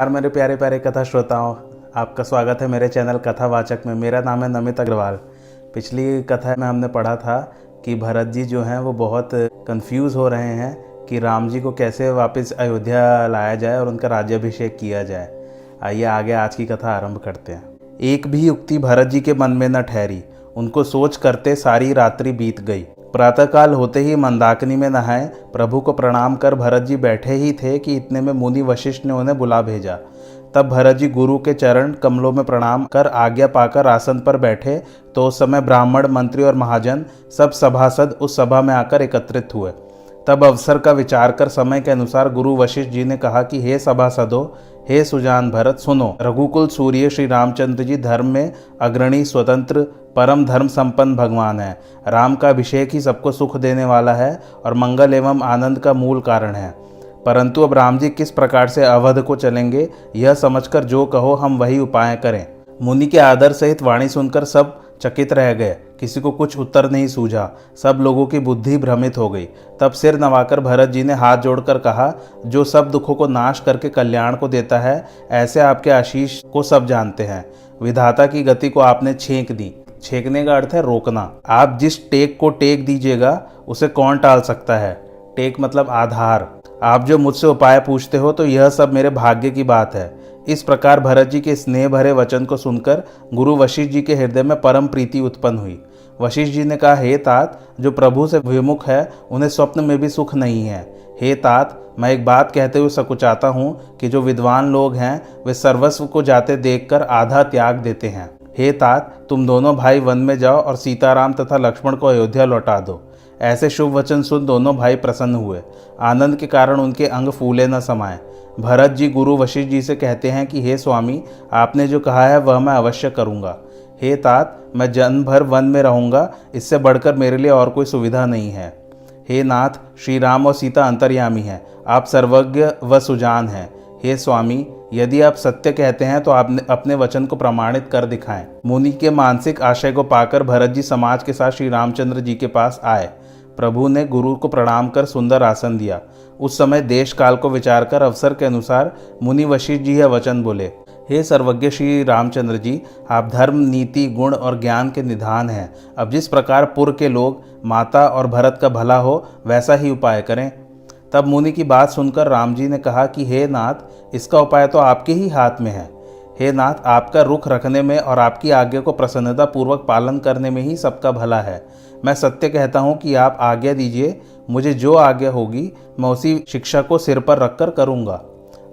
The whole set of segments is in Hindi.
यार मेरे प्यारे प्यारे कथा श्रोताओं। आपका स्वागत है मेरे चैनल कथावाचक में। मेरा नाम है नमित अग्रवाल। पिछली कथा में हमने पढ़ा था कि भरत जी जो हैं, वो बहुत कंफ्यूज हो रहे हैं कि राम जी को कैसे वापस अयोध्या लाया जाए और उनका राज्याभिषेक किया जाए। आइए, आगे आज की कथा आरंभ करते हैं। एक भी युक्ति भरत जी के मन में न ठहरी। उनको सोच करते सारी रात्रि बीत गई। प्रातःकाल होते ही मंदाकिनी में नहाए, प्रभु को प्रणाम कर भरत जी बैठे ही थे कि इतने में मुनि वशिष्ठ ने उन्हें बुला भेजा। तब भरत जी गुरु के चरण कमलों में प्रणाम कर आज्ञा पाकर आसन पर बैठे तो उस समय ब्राह्मण, मंत्री और महाजन सब सभासद उस सभा में आकर एकत्रित हुए। तब अवसर का विचार कर समय के अनुसार गुरु वशिष्ठ जी ने कहा कि, हे सभासदों हे सुजान भरत, सुनो। रघुकुल सूर्य श्री रामचंद्र जी धर्म में अग्रणी, स्वतंत्र, परम धर्म संपन्न भगवान है। राम का अभिषेक ही सबको सुख देने वाला है और मंगल एवं आनंद का मूल कारण है। परंतु अब राम जी किस प्रकार से अवध को चलेंगे, यह समझकर जो कहो हम वही उपाय करें। मुनि के आदर सहित वाणी सुनकर सब चकित रह गए। किसी को कुछ उत्तर नहीं सूझा। सब लोगों की बुद्धि भ्रमित हो गई। तब सिर नवाकर भरत जी ने हाथ जोड़कर कहा, जो सब दुखों को नाश करके कल्याण को देता है, ऐसे आपके आशीष को सब जानते हैं। विधाता की गति को आपने छेंक दी। छेकने का अर्थ है रोकना। आप जिस टेक को टेक दीजिएगा, उसे कौन टाल सकता है? टेक मतलब आधार। आप जो मुझसे उपाय पूछते हो तो यह सब मेरे भाग्य की बात है। इस प्रकार भरत जी के स्नेह भरे वचन को सुनकर गुरु वशिष्ठ जी के हृदय में परम प्रीति उत्पन्न हुई। वशिष्ठ जी ने कहा, हे तात, जो प्रभु से विमुख है, उन्हें स्वप्न में भी सुख नहीं है। हे तात, मैं एक बात कहते हुए सकुचाता हूँ कि जो विद्वान लोग हैं, वे सर्वस्व को जाते देखकर आधा त्याग देते हैं। हे तात, तुम दोनों भाई वन में जाओ और सीताराम तथा लक्ष्मण को अयोध्या लौटा दो। ऐसे शुभ वचन सुन दोनों भाई प्रसन्न हुए। आनंद के कारण उनके अंग फूले न समाए भरत जी गुरु वशिष्ठ जी से कहते हैं कि, हे स्वामी, आपने जो कहा है, वह मैं अवश्य करूँगा। हे तात, मैं जन्म भर वन में रहूँगा, इससे बढ़कर मेरे लिए और कोई सुविधा नहीं है। हे नाथ श्री राम और सीता अंतर्यामी हैं। आप सर्वज्ञ व सुजान हैं। हे स्वामी, यदि आप सत्य कहते हैं तो आपने अपने वचन को प्रमाणित कर दिखाएँ। मुनि के मानसिक आशय को पाकर भरत जी समाज के साथ श्री रामचंद्र जी के पास आए। प्रभु ने गुरु को प्रणाम कर सुंदर आसन दिया। उस समय देश काल को विचार कर अवसर के अनुसार मुनि वशिष्ठ जी यह वचन बोले, हे सर्वज्ञ श्री रामचंद्र जी, आप धर्म, नीति, गुण और ज्ञान के निधान हैं। अब जिस प्रकार पुर के लोग, माता और भरत का भला हो, वैसा ही उपाय करें। तब मुनि की बात सुनकर राम जी ने कहा कि, हे नाथ, इसका उपाय तो आपके ही हाथ में है। हे नाथ, आपका रुख रखने में और आपकी आज्ञा को प्रसन्नता पूर्वक पालन करने में ही सबका भला है। मैं सत्य कहता हूँ कि आप आज्ञा दीजिए, मुझे जो आज्ञा होगी, मैं उसी शिक्षा को सिर पर रखकर करूँगा।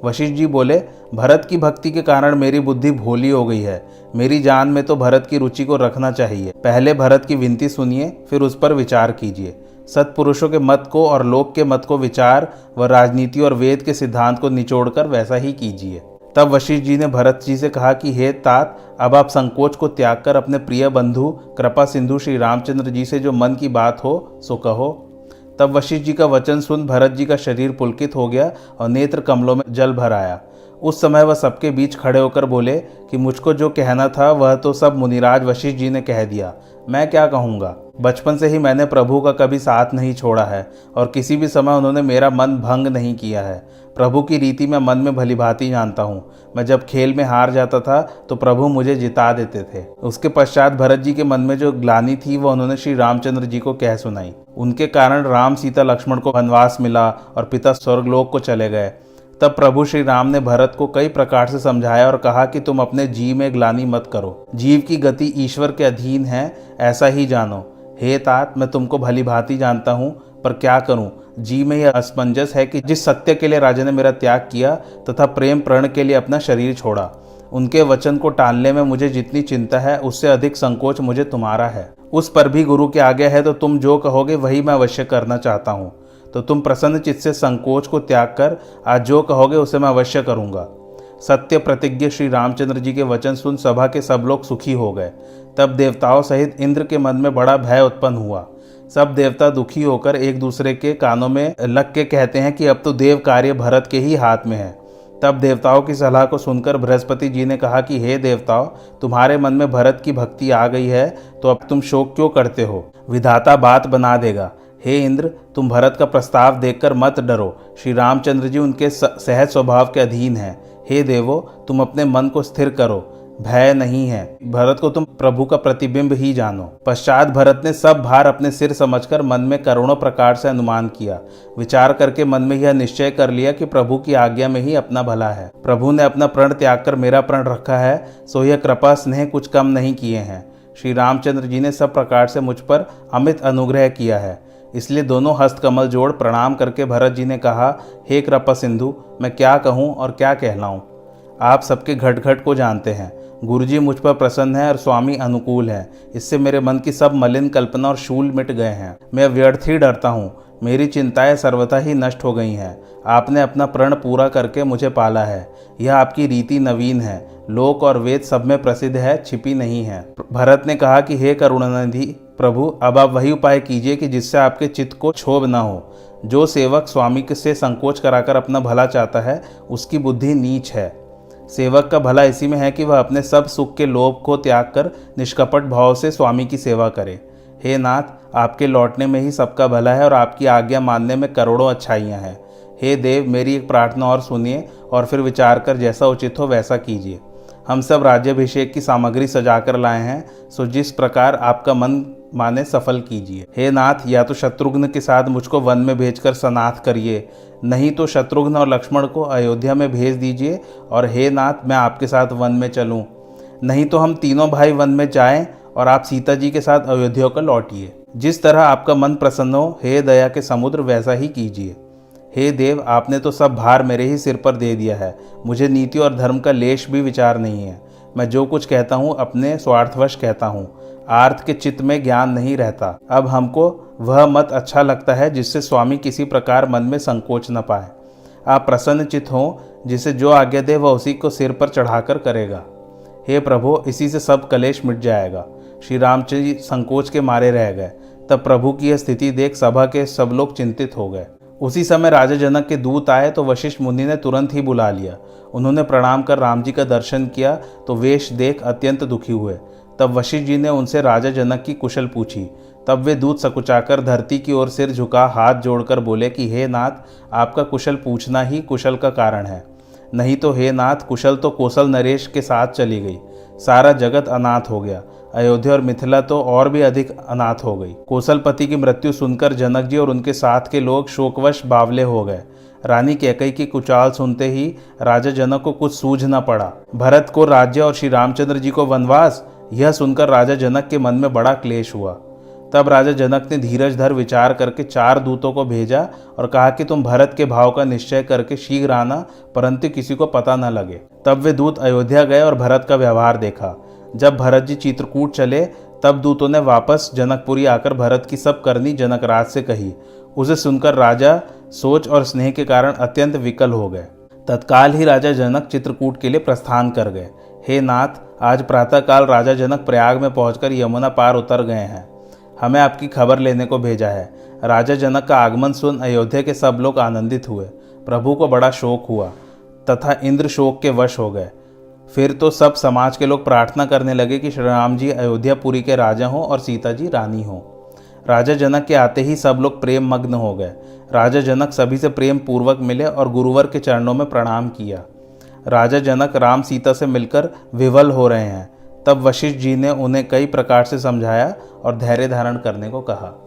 वशिष्ठ जी बोले, भरत की भक्ति के कारण मेरी बुद्धि भोली हो गई है। मेरी जान में तो भरत की रुचि को रखना चाहिए। पहले भरत की विनती सुनिए, फिर उस पर विचार कीजिए। सत्पुरुषों के मत को और लोक के मत को विचार व राजनीति और वेद के सिद्धांत को निचोड़कर वैसा ही कीजिए। तब वशिष्ठ जी ने भरत जी से कहा कि, हे तात, अब आप संकोच को त्याग कर अपने प्रिय बंधु कृपा सिंधु श्री रामचंद्र जी से जो मन की बात हो, सो कहो। तब वशिष्ठ जी का वचन सुन भरत जी का शरीर पुलकित हो गया और नेत्र कमलों में जल भर आया। उस समय वह सबके बीच खड़े होकर बोले कि, मुझको जो कहना था, वह तो सब मुनिराज वशिष्ठ जी ने कह दिया। मैं क्या कहूँगा? बचपन से ही मैंने प्रभु का कभी साथ नहीं छोड़ा है और किसी भी समय उन्होंने मेरा मन भंग नहीं किया है। प्रभु की रीति मैं मन में भली भांति जानता हूँ। मैं जब खेल में हार जाता था तो प्रभु मुझे जिता देते थे। उसके पश्चात भरत जी के मन में जो ग्लानी थी वह उन्होंने श्री रामचंद्र जी को कह सुनाई। उनके कारण राम सीता लक्ष्मण को वनवास मिला और पिता स्वर्गलोक को चले गए। तब प्रभु श्री राम ने भरत को कई प्रकार से समझाया और कहा कि तुम अपने जीव में ग्लानी मत करो। जीव की गति ईश्वर के अधीन है, ऐसा ही जानो। हे तात, मैं तुमको भली भांति जानता हूँ, पर क्या करूँ? जी में यह असमंजस है कि जिस सत्य के लिए राजा ने मेरा त्याग किया, तथा प्रेम प्रण के लिए अपना शरीर छोड़ा, उनके वचन को टालने में मुझे जितनी चिंता है, उससे अधिक संकोच मुझे तुम्हारा है। उस पर भी गुरु के आगे है तो तुम जो कहोगे, वही मैं अवश्य करना चाहता हूँ। तो तुम प्रसन्न चित्त से संकोच को त्याग कर, आज जो कहोगे उसे मैं अवश्य करूँगा। सत्य प्रतिज्ञ श्री रामचंद्र जी के वचन सुन सभा के सब लोग सुखी हो गए। तब देवताओं सहित इंद्र के मन में बड़ा भय उत्पन्न हुआ। सब देवता दुखी होकर एक दूसरे के कानों में लग के कहते हैं कि अब तो देव कार्य भरत के ही हाथ में है। तब देवताओं की सलाह को सुनकर बृहस्पति जी ने कहा कि, हे देवताओं, तुम्हारे मन में भरत की भक्ति आ गई है तो अब तुम शोक क्यों करते हो? विधाता बात बना देगा। हे इंद्र, तुम भरत का प्रस्ताव देखकर मत डरो। श्री रामचंद्र जी उनके सहज स्वभाव के अधीन हैं। हे देवो, तुम अपने मन को स्थिर करो। भय नहीं है। भरत को तुम प्रभु का प्रतिबिंब ही जानो। पश्चात भरत ने सब भार अपने सिर समझकर मन में करोड़ों प्रकार से अनुमान किया। विचार करके मन में यह निश्चय कर लिया कि प्रभु की आज्ञा में ही अपना भला है। प्रभु ने अपना प्रण त्याग कर मेरा प्रण रखा है, सो यह कृपा स्नेह कुछ कम नहीं किए हैं। श्री रामचंद्र जी ने सब प्रकार से मुझ पर अमित अनुग्रह किया है। इसलिए दोनों हस्त कमल जोड़ प्रणाम करके भरत जी ने कहा, हे कृपा सिंधु, मैं क्या कहूँ और क्या कहलाऊँ? आप सबके घट घट को जानते हैं। गुरुजी मुझ पर प्रसन्न है और स्वामी अनुकूल है। इससे मेरे मन की सब मलिन कल्पना और शूल मिट गए हैं। मैं व्यर्थ ही डरता हूँ। मेरी चिंताएँ सर्वथा ही नष्ट हो गई हैं। आपने अपना प्रण पूरा करके मुझे पाला है। यह आपकी रीति नवीन है। लोक और वेद सब में प्रसिद्ध है, छिपी नहीं है। भरत ने कहा कि, हे करुणानिधि प्रभु, अब आप वही उपाय कीजिए कि जिससे आपके चित्त को क्षोभ ना हो। जो सेवक स्वामी से संकोच कराकर अपना भला चाहता है, उसकी बुद्धि नीच है। सेवक का भला इसी में है कि वह अपने सब सुख के लोभ को त्याग कर निष्कपट भाव से स्वामी की सेवा करे। हे नाथ, आपके लौटने में ही सबका भला है और आपकी आज्ञा मानने में करोड़ों अच्छाइयाँ हैं। हे देव, मेरी एक प्रार्थना और सुनिए और फिर विचार कर जैसा उचित हो वैसा कीजिए। हम सब राज्याभिषेक की सामग्री सजा कर लाए हैं, सो जिस प्रकार आपका मन माने सफल कीजिए। हे नाथ, या तो शत्रुघ्न के साथ मुझको वन में भेजकर सनाथ करिए, नहीं तो शत्रुघ्न और लक्ष्मण को अयोध्या में भेज दीजिए, और हे नाथ, मैं आपके साथ वन में चलूँ। नहीं तो हम तीनों भाई वन में जाएँ और आप सीता जी के साथ अयोध्या को लौटिए। जिस तरह आपका मन प्रसन्न हो, हे दया के समुद्र, वैसा ही कीजिए। हे देव, आपने तो सब भार मेरे ही सिर पर दे दिया है। मुझे नीति और धर्म का लेश भी विचार नहीं है। मैं जो कुछ कहता हूँ, अपने स्वार्थवश कहता हूँ। आर्थ के चित्त में ज्ञान नहीं रहता। अब हमको वह मत अच्छा लगता है, जिससे स्वामी किसी प्रकार मन में संकोच न पाए। आप प्रसन्न चित्त हों, जिसे जो आज्ञा दे, वह उसी को सिर पर चढ़ाकर करेगा। हे प्रभु, इसी से सब कलेश मिट जाएगा। श्री रामचंद्र संकोच के मारे रह गए। तब प्रभु की यह स्थिति देख सभा के सब लोग चिंतित हो गए। उसी समय राजा जनक के दूत आए तो वशिष्ठ मुनि ने तुरंत ही बुला लिया। उन्होंने प्रणाम कर राम जी का दर्शन किया तो वेश देख अत्यंत दुखी हुए। तब वशिष्ठ जी ने उनसे राजा जनक की कुशल पूछी। तब वे दूत सकुचाकर धरती की ओर सिर झुका हाथ जोड़कर बोले कि, हे नाथ, आपका कुशल पूछना ही कुशल का कारण है। नहीं तो हे नाथ, कुशल तो कौशल नरेश के साथ चली गई। सारा जगत अनाथ हो गया। अयोध्या और मिथिला तो और भी अधिक अनाथ हो गई। कौशलपति की मृत्यु सुनकर जनक जी और उनके साथ के लोग शोकवश बावले हो गए। रानी कैकई की कुचाल सुनते ही राजा जनक को कुछ सूझ न पड़ा। भरत को राज्य और श्री रामचंद्र जी को वनवास, यह सुनकर राजा जनक के मन में बड़ा क्लेश हुआ। तब राजा जनक ने धीरज धर विचार करके चार दूतों को भेजा और कहा कि तुम भरत के भाव का निश्चय करके शीघ्र आना, परंतु किसी को पता न लगे। तब वे दूत अयोध्या गए और भरत का व्यवहार देखा। जब भरत जी चित्रकूट चले, तब दूतों ने वापस जनकपुरी आकर भरत की सब करनी जनकराज से कही। उसे सुनकर राजा सोच और स्नेह के कारण अत्यंत विकल हो गए। तत्काल ही राजा जनक चित्रकूट के लिए प्रस्थान कर गए। हे नाथ, आज प्रातःकाल राजा जनक प्रयाग में पहुंचकर यमुना पार उतर गए हैं। हमें आपकी खबर लेने को भेजा है। राजा जनक का आगमन सुन अयोध्या के सब लोग आनंदित हुए। प्रभु को बड़ा शोक हुआ, तथा इंद्र शोक के वश हो गए। फिर तो सब समाज के लोग प्रार्थना करने लगे कि श्री राम जी अयोध्यापुरी के राजा हों और सीता जी रानी हों। राजा जनक के आते ही सब लोग प्रेम मग्न हो गए। राजा जनक सभी से प्रेम पूर्वक मिले और गुरुवर के चरणों में प्रणाम किया। राजा जनक राम सीता से मिलकर विवल हो रहे हैं। तब वशिष्ठ जी ने उन्हें कई प्रकार से समझाया और धैर्य धारण करने को कहा।